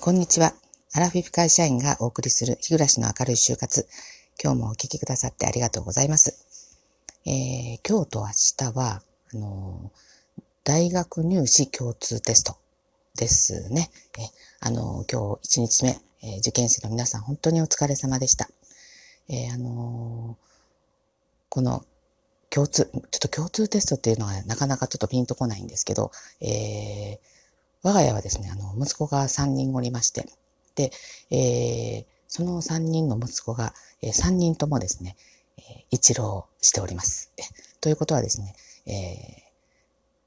こんにちは。アラフィフ会社員がお送りする日暮らしの明るい就活。今日もお聞きくださってありがとうございます。えー、今日と明日は、あのー、大学入試共通テストですね。えあのー、今日1日目、え受験生の皆さん本当にお疲れ様でした。えあのこの共通、ちょっと共通テストっていうのはなかなかちょっとピンとこないんですけど、えー、我が家はですね、あの、息子が3人おりまして、で、えー、その3人の息子が、えー、3人ともですね、えー、一浪しております。ということはですね、えー、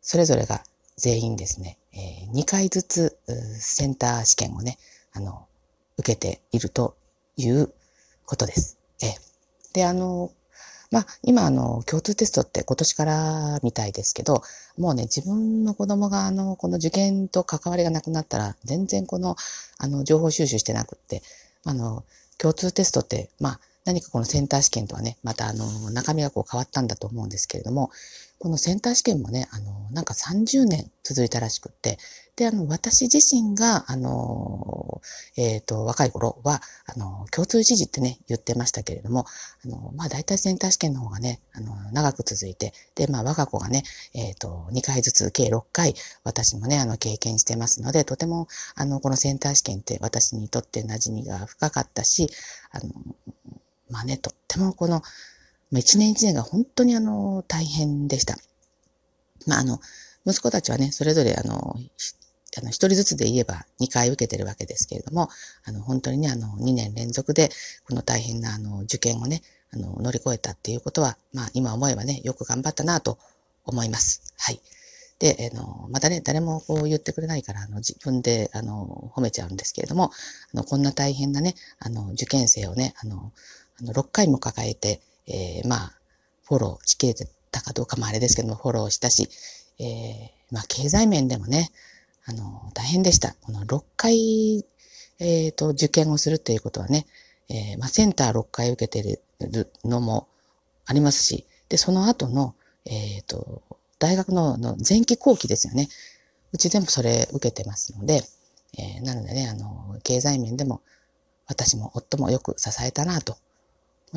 それぞれが全員ですね、えー、2回ずつセンター試験をね、あの、受けているということです。えー、で、あの、まあ、今、あの、共通テストって今年からみたいですけど、もうね、自分の子供が、あの、この受験と関わりがなくなったら、全然この、あの、情報収集してなくって、あの、共通テストって、まあ、何かこのセンター試験とはね、またあの、中身がこう変わったんだと思うんですけれども、このセンター試験もね、あの、なんか30年続いたらしくって、で、あの、私自身が、あの、えっ、ー、と、若い頃は、あの、共通一時ってね、言ってましたけれども、あの、まあ、大体センター試験の方がね、あの、長く続いて、で、まあ、我が子がね、えっ、ー、と、2回ずつ、計6回、私もね、あの、経験してますので、とても、あの、このセンター試験って私にとって馴染みが深かったし、あの、まあね、とってもこの、一年一年が本当にあの、大変でした。まあ、あの、息子たちはね、それぞれあの、あの、一人ずつで言えば2回受けてるわけですけれども、あの、本当にね、あの、2年連続で、この大変なあの、受験をね、あの、乗り越えたっていうことは、まあ、今思えばね、よく頑張ったなと思います。はい。で、あの、またね、誰もこう言ってくれないから、あの、自分で、あの、褒めちゃうんですけれども、あの、こんな大変なね、あの、受験生をね、あの、あの6回も抱えて、えー、まあ、フォローしきれてたかどうかもあれですけども、フォローしたし、えー、まあ、経済面でもね、あの、大変でした。この6回、えっ、ー、と、受験をするっていうことはね、えー、まあ、センター6回受けてるのもありますし、で、その後の、えっ、ー、と、大学のの前期後期ですよね。うちでもそれ受けてますので、えー、なのでね、あの、経済面でも私も夫もよく支えたなと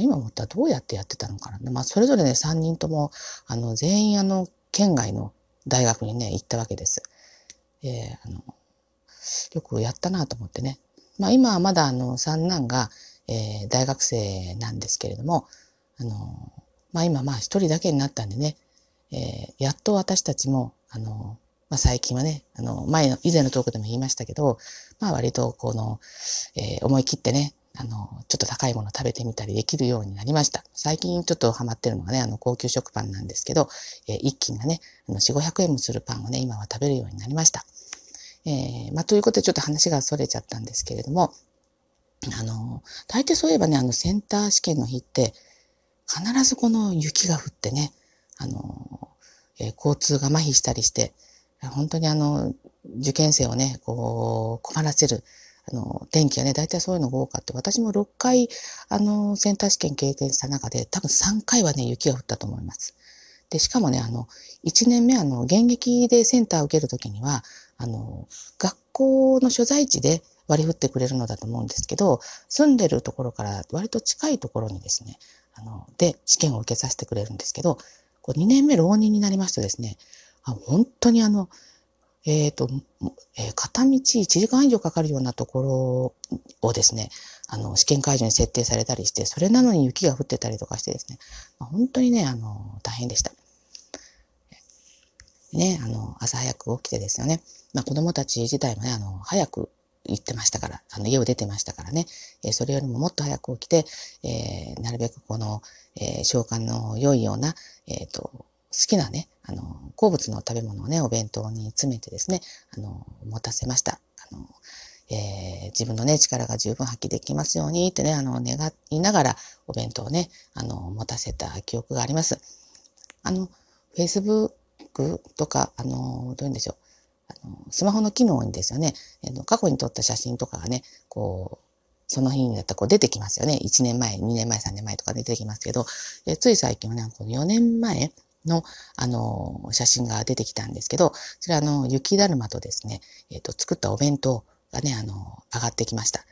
今思ったらどうやってやってたのかな。まあ、それぞれね、3人とも、あの、全員あの、県外の大学にね、行ったわけです。えー、あの、よくやったなと思ってね。まあ、今はまだあの、三男が、えー、大学生なんですけれども、あの、まあ今まあ一人だけになったんでね、えー、やっと私たちも、あの、まあ最近はね、あの、前の、以前のトークでも言いましたけど、まあ割とこの、えー、思い切ってね、あの、ちょっと高いもの食べてみたりできるようになりました。最近ちょっとハマってるのがね、あの、高級食パンなんですけど、えー、一斤がね、あの、4、500円もするパンをね、今は食べるようになりました。えー、まあ、ということでちょっと話が逸れちゃったんですけれども、あの、大抵そういえばね、あの、センター試験の日って、必ずこの雪が降ってね、あの、えー、交通が麻痺したりして、本当にあの、受験生をね、こう、困らせる、あの、天気がね、大体そういうのが多かった。私も6回、あの、センター試験経験した中で、多分3回はね、雪が降ったと思います。で、しかもね、あの、1年目、あの、現役でセンターを受けるときには、あの、学校の所在地で割り振ってくれるのだと思うんですけど、住んでるところから割と近いところにですね、あの、で、試験を受けさせてくれるんですけど、こう2年目浪人になりますとですね、あ本当にあの、えっ、ー、と、えー、片道1時間以上かかるようなところをですね、あの、試験会場に設定されたりして、それなのに雪が降ってたりとかしてですね、まあ、本当にね、あの、大変でした。ね、あの、朝早く起きてですよね、まあ、子供たち自体もね、あの、早く行ってましたから、あの、家を出てましたからね、えー、それよりももっと早く起きて、えー、なるべくこの、えー、召喚の良いような、えっ、と、好きなね、あの、好物の食べ物をね、お弁当に詰めてですね、あの、持たせました。あの、えー、自分のね、力が十分発揮できますようにってね、あの、願いながらお弁当をね、あの、持たせた記憶があります。あの、Facebook とか、あの、どういうんでしょう。あのスマホの機能にですよね、えー、過去に撮った写真とかがね、こう、その日になったらこう出てきますよね。1年前、2年前、3年前とか出てきますけど、えつい最近はね、この4年前の、あの、写真が出てきたんですけど、それはあの、雪だるまとですね、えっ、ー、と、作ったお弁当がね、あの、上がってきました。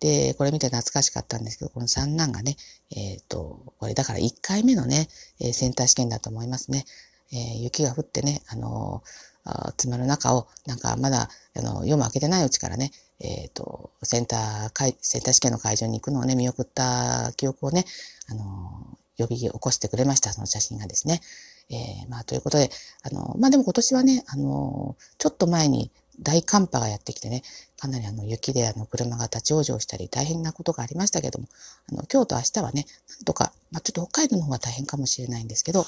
で、これ見て懐かしかったんですけど、この三男がね、えっ、ー、と、これだから1回目のね、えセンター試験だと思いますね。えー、雪が降ってね、あのー、詰まる中を、なんかまだ、あの、夜も明けてないうちからね、えっ、と、センター、センター試験の会場に行くのをね、見送った記憶をね、あの呼び起こしてくれました、その写真がですね。えー、まあ、ということで、あの、まあでも今年はね、あの、ちょっと前に大寒波がやってきてね、かなりあの雪であの車が立ち往生したり大変なことがありましたけども、あの今日と明日はね、なんとか、まあ、ちょっと北海道の方が大変かもしれないんですけど、あ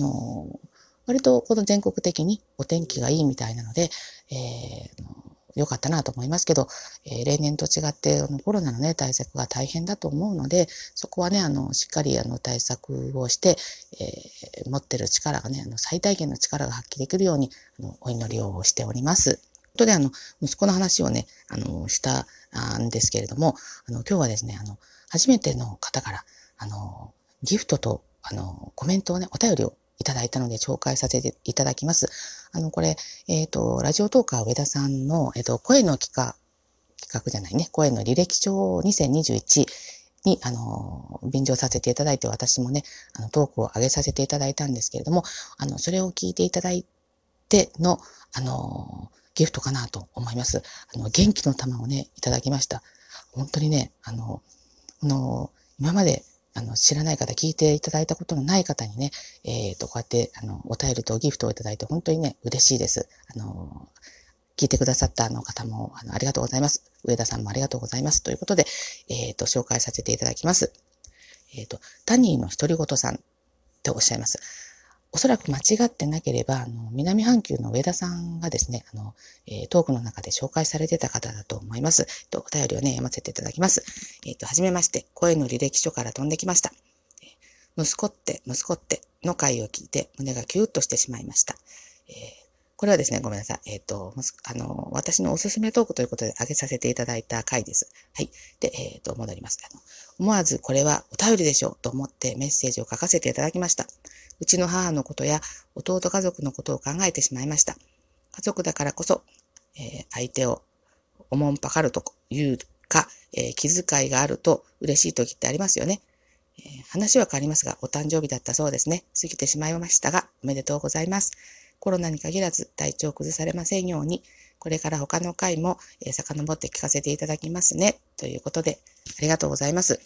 の、割とこの全国的にお天気がいいみたいなので、えー、良かったなと思いますけど、えー、例年と違ってあのコロナのね、対策が大変だと思うので、そこはね、あの、しっかりあの対策をして、えー、持ってる力がね、あの最大限の力が発揮できるように、あのお祈りをしております。とであの、息子の話をね、あの、したんですけれども、あの、今日はですね、あの、初めての方から、あの、ギフトと、あの、コメントをね、お便りをいただいたので紹介させていただきます。あの、これ、えっ、ー、と、ラジオトーカー上田さんの、えっ、ー、と、声の企画、企画じゃないね、声の履歴書2021に、あの、便乗させていただいて、私もね、あの、トークを上げさせていただいたんですけれども、あの、それを聞いていただいての、あの、ギフトかなと思います。あの、元気の玉をね、いただきました。本当にね、あの、の、今まで、あの、知らない方、聞いていただいたことのない方にね、えっ、ー、と、こうやって、あの、お便りとギフトをいただいて、本当にね、嬉しいです。あの、聞いてくださったあの方も、あの、ありがとうございます。上田さんもありがとうございます。ということで、えっ、ー、と、紹介させていただきます。えっ、ー、と、タニーの独り言さんっておっしゃいます。おそらく間違ってなければ、あの、南半球の上田さんがですね、あの、えー、トークの中で紹介されてた方だと思います。えっと、お便りをね、読ませていただきます。えっ、と、はじめまして、声の履歴書から飛んできました。息子って、息子っての回を聞いて胸がキューッとしてしまいました。えー、これはですね、ごめんなさい。えっ、と、あの、私のおすすめトークということで挙げさせていただいた回です。はい。で、えっ、と、戻ります。あの思わずこれはお便りでしょうと思ってメッセージを書かせていただきました。うちの母のことや弟家族のことを考えてしまいました。家族だからこそ、えー、相手をおもんぱかるというか、えー、気遣いがあると嬉しい時ってありますよね。えー、話は変わりますが、お誕生日だったそうですね。過ぎてしまいましたが、おめでとうございます。コロナに限らず体調を崩されませんように、これから他の回も、えー、遡って聞かせていただきますね。ということで、ありがとうございます。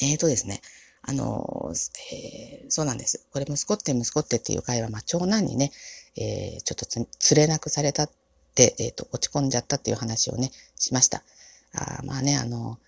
えーとですね、あの、えー、そうなんです。これ息子って息子ってっていう会話、まあ、長男にね、えー、ちょっと連れなくされたって、えっ、ー、と、落ち込んじゃったっていう話をね、しました。あまあね、あの、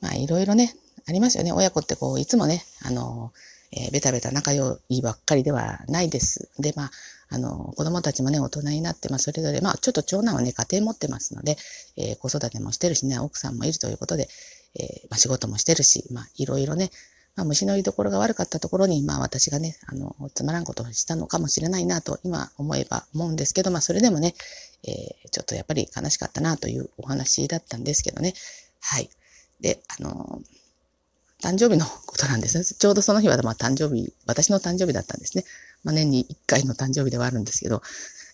まあいろいろね、ありますよね。親子ってこう、いつもね、あの、えー、ベタベタ仲良いばっかりではないです。で、まあ、あの、子供たちもね、大人になって、まあ、それぞれ、まあ、ちょっと長男はね、家庭持ってますので、えー、子育てもしてるしね、奥さんもいるということで、えー、まあ、仕事もしてるし、まあ、いろいろね、まあ、虫の居所が悪かったところに、まあ私がね、あの、つまらんことをしたのかもしれないなと、今思えば思うんですけど、まあそれでもね、えー、ちょっとやっぱり悲しかったなというお話だったんですけどね。はい。で、あの、誕生日のことなんですね。ちょうどその日は、まあ誕生日、私の誕生日だったんですね。まあ年に1回の誕生日ではあるんですけど、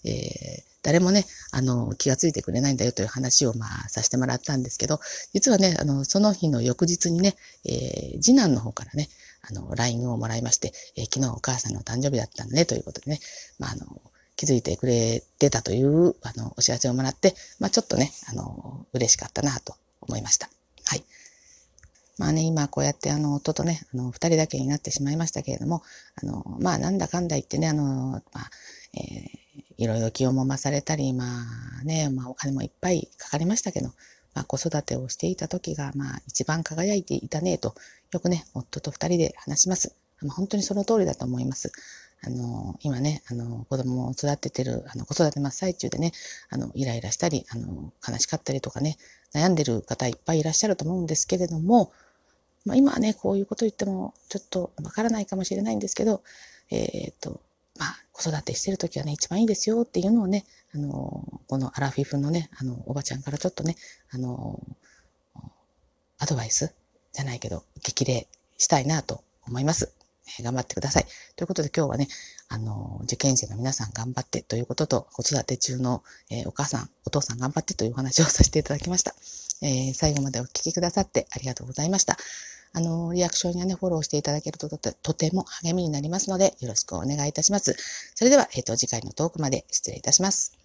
えー、誰もね、あの、気がついてくれないんだよという話をまあさせてもらったんですけど、実はね、あの、その日の翌日にね、えー、次男の方からね、あの、LINE をもらいまして、えー、昨日お母さんの誕生日だったんだねということでね、まあ、あの、気づいてくれてたという、あの、お知らせをもらって、まあ、ちょっとね、あの、嬉しかったなと思いました。はい。まあね、今こうやってあの、夫とね、あの、二人だけになってしまいましたけれども、あの、まあなんだかんだ言ってね、あの、まあ、えーいろいろ気をもまされたり、まあね、まあお金もいっぱいかかりましたけど、まあ子育てをしていた時が、まあ一番輝いていたねと、よくね、夫と二人で話します。まあ、本当にその通りだと思います。あの、今ね、あの、子供を育ててる、あの、子育て真っ最中でね、あの、イライラしたり、あの、悲しかったりとかね、悩んでる方いっぱいいらっしゃると思うんですけれども、まあ、今はね、こういうこと言っても、ちょっとわからないかもしれないんですけど、えっ、と、まあ、子育てしてるときはね、一番いいですよっていうのをね、あの、このアラフィフのね、あの、おばちゃんからちょっとね、あの、アドバイスじゃないけど、激励したいなと思います。頑張ってください。ということで今日はね、あの、受験生の皆さん頑張ってということと、子育て中の、えー、お母さん、お父さん頑張ってというお話をさせていただきました。えー、最後までお聞きくださってありがとうございました。あの、リアクションやね、フォローしていただけるととても励みになりますので、よろしくお願いいたします。それでは、えっ、ー、と、次回のトークまで失礼いたします。